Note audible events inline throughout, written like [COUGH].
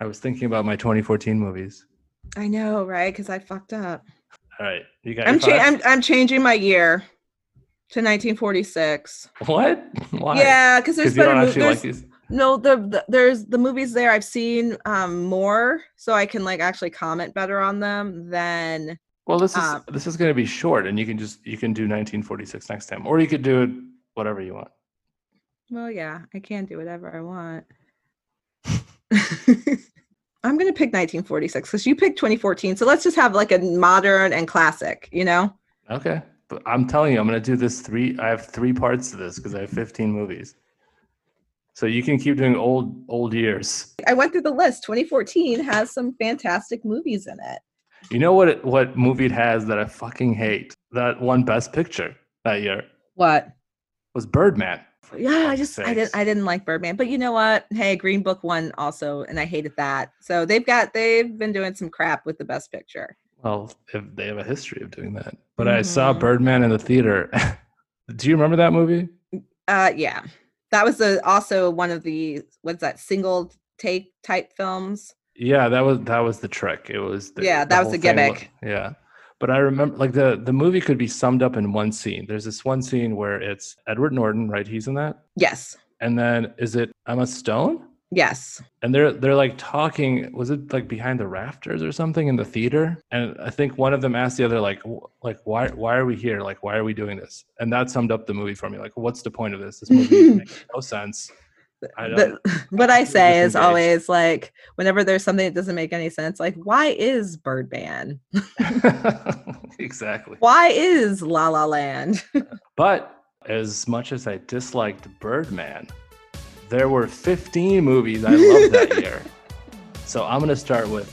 I was thinking about my 2014 movies. I know, right? Because I fucked up. All right, you got. I'm, cha- I'm I'm changing my year to 1946. What? Why? Yeah, because there's Because better movies. like these. no, the, the there's the movies there I've seen um more, so I can like actually comment better on them than Well, this is um, this is going to be short, and you can just you can do 1946 next time, or you could do it whatever you want. well, yeah, I can do whatever I want. [LAUGHS] I'm gonna pick 1946 because you picked 2014. So let's just have like a modern and classic, you know? Okay, but I'm telling you, I'm going to do this three. I have three parts to this because I have 15 movies. So you can keep doing old old years. I went through the list. 2014 has some fantastic movies in it. You know what it, what movie it has that I fucking hate? That one Best Picture that year What? was Birdman. Yeah, I just I didn't I didn't like Birdman, but you know what? Hey, Green Book won also, and I hated that. So they've got they've been doing some crap with the Best Picture. Well, if they have a history of doing that. But I saw Mhm. Birdman in the theater. [LAUGHS] Do you remember that movie? Uh, yeah, that was the also one of the what's that single take type films. Yeah, that was that was the trick. It was the, Yeah, that was the gimmick. yeah. But I remember like the the movie could be summed up in one scene. There's this one scene where it's Edward Norton, right? He's in that. Yes, And then is it Emma Stone? yes, And they're they're like talking. Was it like behind the rafters or something in the theater? And I think one of them asked the other like like why why are we here? Like why are we doing this? And that summed up the movie for me. Like what's the point of this? This movie [LAUGHS] makes no sense. I. The- [LAUGHS] what I say is always like whenever there's something that doesn't make any sense, like why is Birdman? [LAUGHS] exactly. Why is La La Land? [LAUGHS] But as much as I disliked Birdman, there were 15 movies I loved that year. So I'm going to start with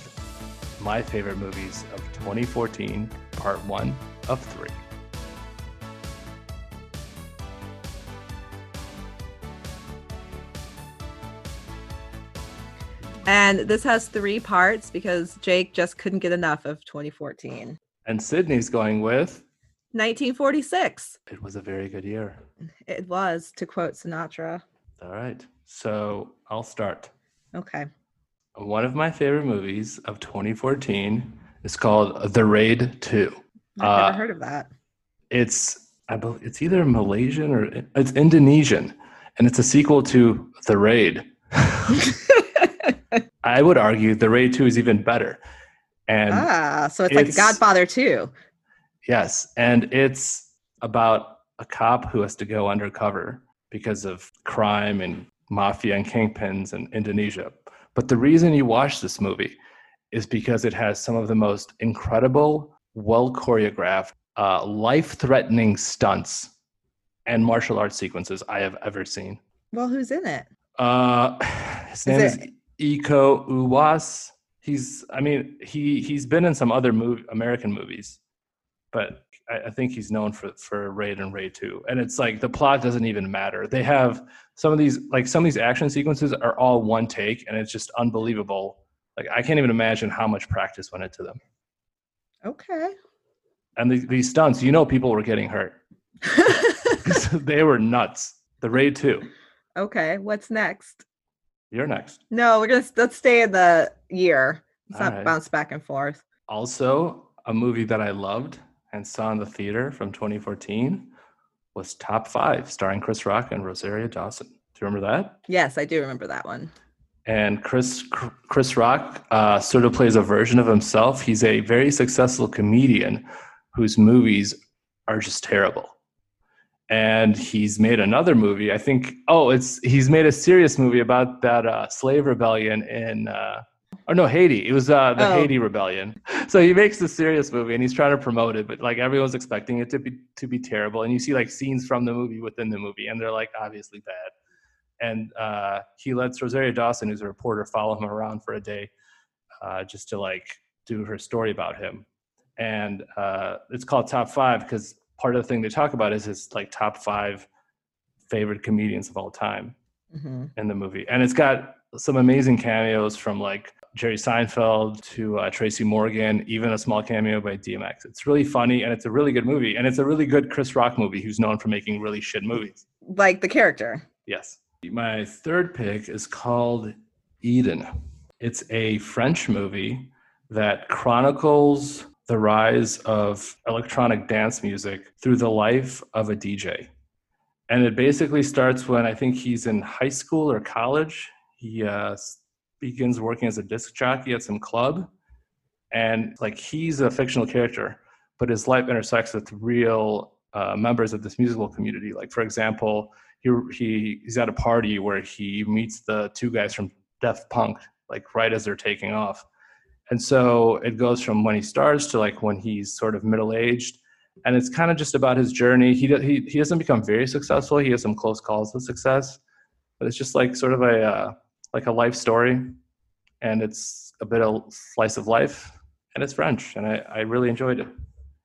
my favorite movies of 2014, part one of three. And this has three parts because Jake just couldn't get enough of 2014. And Sydney's going with, 1946. it was a very good year. It was, to quote Sinatra. All right. So I'll start. Okay. One of my favorite movies of 2014 is called The Raid 2. I've Uh, never heard of that. it's I believe it's either Malaysian or it's Indonesian, and it's a sequel to The Raid. [LAUGHS] [LAUGHS] I would argue The Raid Two is even better, and ah, so it's like Godfather 2. yes, and it's about a cop who has to go undercover because of crime and mafia and kingpins in Indonesia. But the reason you watch this movie is because it has some of the most incredible, well choreographed, uh, life threatening stunts and martial arts sequences I have ever seen. Well, who's in it? Uh, [SIGHS] his name is, it- Iko Uwais. He's, I mean, he he's been in some other mov- American movies, but I, I think he's known for for Raid and Raid Two. And it's like the plot doesn't even matter. They have some of these like some of these action sequences are all one take, and it's just unbelievable. Like I can't even imagine how much practice went into them. Okay. And the, these stunts, you know, people were getting hurt. [LAUGHS] [LAUGHS] they were nuts. The Raid Two. okay. What's next? You're next. No, we're gonna let's stay in the year. Let's not Alright. bounce back and forth. Also, a movie that I loved and saw in the theater from 2014 was Top Five, starring Chris Rock and Rosario Dawson. Do you remember that? Yes, I do remember that one. And Chris Chris Rock uh, sort of plays a version of himself. He's a very successful comedian whose movies are just terrible. And he's made another movie. I think. Oh, it's he's made a serious movie about that uh, slave rebellion in. Uh, or no, Haiti. It was uh, the Oh. Haiti rebellion. [LAUGHS] So he makes a serious movie and he's trying to promote it, but like everyone's expecting it to be to be terrible. And you see like scenes from the movie within the movie, and they're like obviously bad and uh, he lets Rosario Dawson, who's a reporter, follow him around for a day, uh, just to like do her story about him. And uh, it's called Top Five because part of the thing they talk about is his like top five favorite comedians of all time Mhm. in the movie, and it's got some amazing cameos from like Jerry Seinfeld to uh, Tracy Morgan, even a small cameo by DMX. It's really funny and it's a really good movie, and it's a really good Chris Rock movie, who's known for making really shit movies. Like the character. Yes. My third pick is called Eden. It's a French movie that chronicles the rise of electronic dance music through the life of a DJ. And it basically starts when I think he's in high school or college. He uh, begins working as a disc jockey at some club. And like he's a fictional character, but his life intersects with real uh, members of this musical community. Like, for example, he, he, he's at a party where he meets the two guys from Daft Punk, like right as they're taking off and so it goes from when he starts to like when he's sort of middle aged and it's kind of just about his journey. He, he he doesn't become very successful. He has some close calls with success but it's just like sort of a uh, like a life story and it's a bit of slice of life and it's french and i, I really enjoyed it.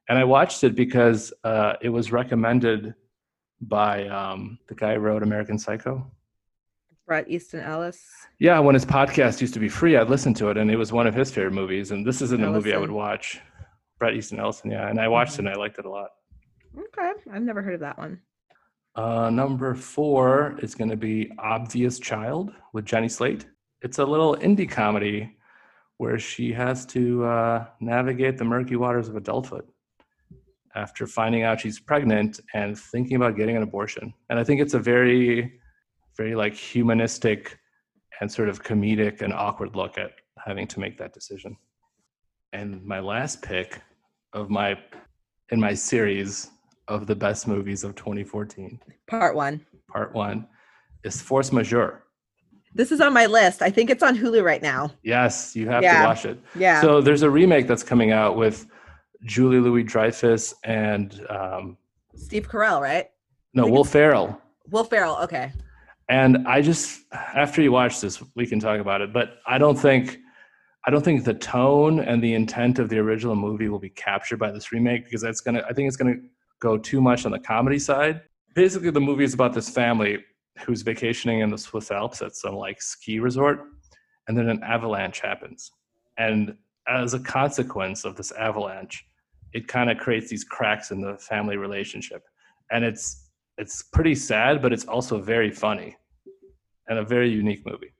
And i watched it because uh, it was recommended by um, the guy who wrote american psycho Bret Easton Ellis. Yeah, when his podcast used to be free, I'd listen to it, and it was one of his favorite movies. And this isn't a movie I would watch. Bret Easton Ellis, yeah, and I watched mm-hmm. it and I liked it a lot. Okay, I've never heard of that one. Uh, number four is going to be Obvious Child with Jenny Slate. It's a little indie comedy where she has to uh, navigate the murky waters of adulthood after finding out she's pregnant and thinking about getting an abortion. And I think it's a very very like humanistic and sort of comedic and awkward look at having to make that decision. And my last pick of my in my series of the best movies of 2014. Part 1. Part 1 is Force Majeure. This is on my list. I think it's on Hulu right now. Yes, you have yeah. to watch it. Yeah. So there's a remake that's coming out with Julie Louis Dreyfus and um, Steve Carell, right? No, Will Ferrell. Will Ferrell. Okay. And I just after you watch this, we can talk about it. But I don't think I don't think the tone and the intent of the original movie will be captured by this remake because that's gonna I think it's gonna go too much on the comedy side. Basically, the movie is about this family who's vacationing in the Swiss Alps at some like ski resort, and then an avalanche happens. And as a consequence of this avalanche, it kind of creates these cracks in the family relationship. And it's it's pretty sad, but it's also very funny and a very unique movie.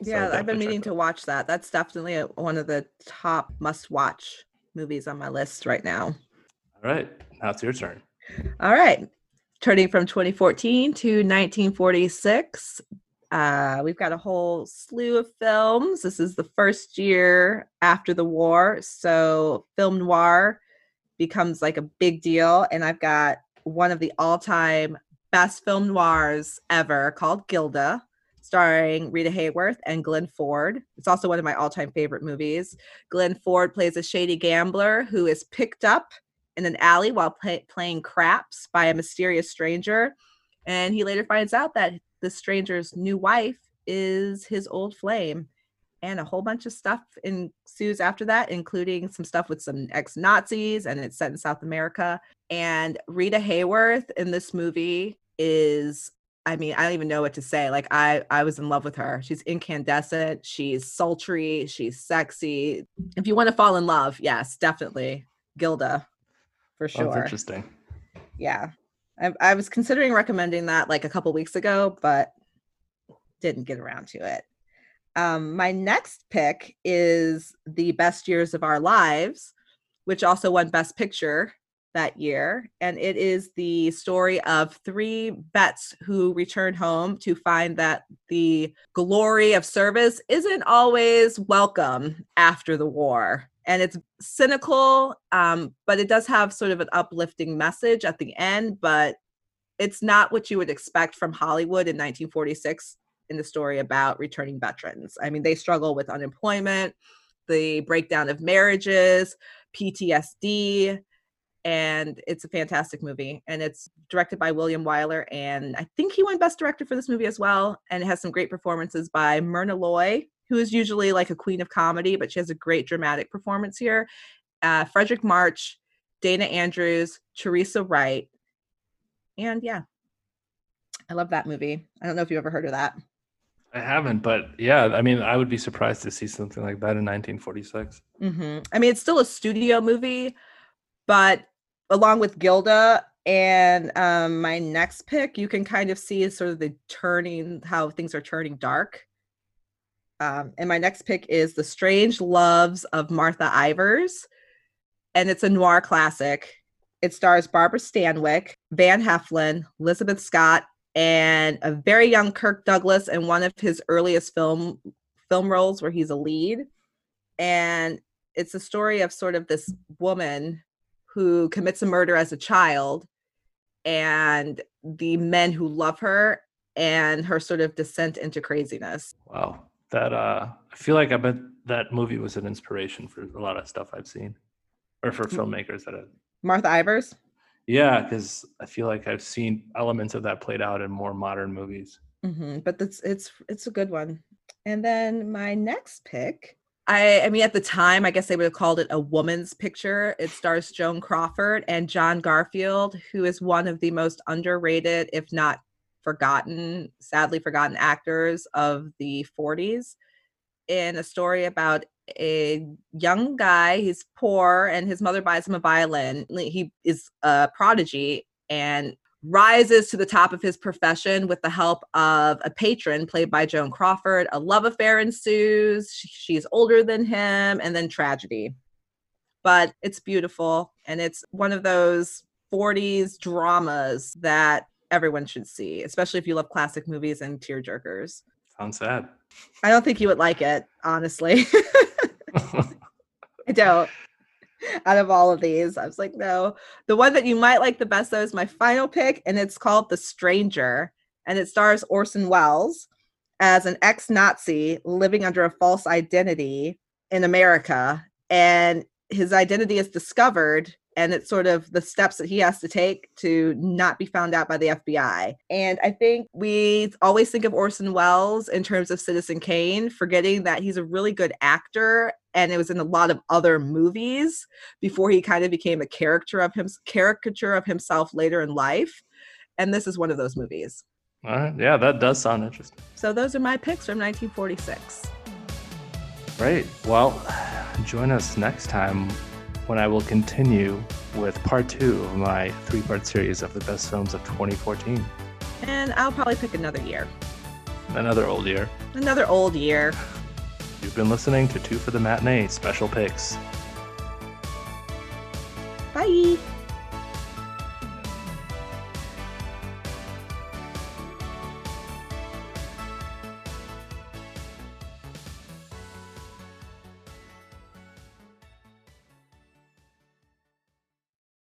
Yeah, so I've been meaning to watch that. That's definitely a, one of the top must-watch movies on my list right now. All right, now it's your turn. All right, turning from 2014 to 1946. Uh, we've got a whole slew of films. This is the first year after the war, so film noir becomes like a big deal. And I've got one of the all-time best film noirs ever called Gilda, starring Rita Hayworth and Glenn Ford. It's also one of my all-time favorite movies. Glenn Ford plays a shady gambler who is picked up in an alley while play- playing craps by a mysterious stranger, and he later finds out that the stranger's new wife is his old flame and a whole bunch of stuff ensues after that, including some stuff with some ex Nazis, and it's set in South America. And Rita Hayworth in this movie is I mean, I don't even know what to say. Like I I was in love with her. She's incandescent, she's sultry, she's sexy. If you want to fall in love, yes, definitely Gilda for sure. That's interesting. Yeah. I, I was considering recommending that like a couple weeks ago, but didn't get around to it. Um, my next pick is The Best Years of Our Lives, which also won Best Picture that year. And it is the story of three vets who return home to find that the glory of service isn't always welcome after the war. And it's cynical, um, but it does have sort of an uplifting message at the end, but it's not what you would expect from Hollywood in 1946 in the story about returning veterans. I mean, they struggle with unemployment, the breakdown of marriages, PTSD, and it's a fantastic movie. And it's directed by William Wyler, and I think he won Best Director for this movie as well. And it has some great performances by Myrna Loy, who is usually like a queen of comedy, but she has a great dramatic performance here. Uh, Fredric March, Dana Andrews, Teresa Wright, and yeah, I love that movie. I don't know if you ever heard of that. I haven't, but yeah, I mean, I would be surprised to see something like that in 1946. Mm-hmm. I mean, it's still a studio movie, but along with Gilda and um, my next pick, you can kind of see sort of the turning, how things are turning dark Um, and my next pick is The Strange Loves of Martha Ivers. And it's a noir classic. It stars Barbara Stanwyck, Van Heflin, Elizabeth Scott, and a very young Kirk Douglas in one of his earliest film film roles where he's a lead. And it's a story of sort of this woman who commits a murder as a child and the men who love her and her sort of descent into craziness. Wow. That uh I feel like I bet that movie was an inspiration for a lot of stuff I've seen. Or for filmmakers that have Martha Ivers? Yeah, because I feel like I've seen elements of that played out in more modern movies. Mm-hmm. But it's it's it's a good one. And then my next pick, I I mean at the time I guess they would have called it a woman's picture. It stars Joan Crawford and John Garfield, who is one of the most underrated, if not forgotten, sadly forgotten actors of the 40s in a story about a young guy. He's poor, and his mother buys him a violin. He is a prodigy and rises to the top of his profession with the help of a patron played by Joan Crawford. A love affair ensues. She's older than him, and then tragedy. But it's beautiful, and it's one of those 40s dramas that everyone should see, especially if you love classic movies and tearjerkers. Sounds sad. I don't think you would like it, honestly. [LAUGHS] [LAUGHS] I don't. Out of all of these, I was like, no. The one that you might like the best, though, is my final pick, and it's called The Stranger, and it stars Orson Welles as an ex Nazi living under a false identity in America. And his identity is discovered and it's sort of the steps that he has to take to not be found out by the FBI. And I think we always think of Orson Welles in terms of Citizen Kane, forgetting that he's a really good actor and it was in a lot of other movies before he kind of became a character of him caricature of himself later in life. And this is one of those movies. All right. Yeah, that does sound interesting. So those are my picks from 1946. Great. Well, join us next time when I will continue with part two of my three part series of the best films of 2014. And I'll probably pick another year. Another old year. Another old year. You've been listening to Two for the Matinee special picks. Bye.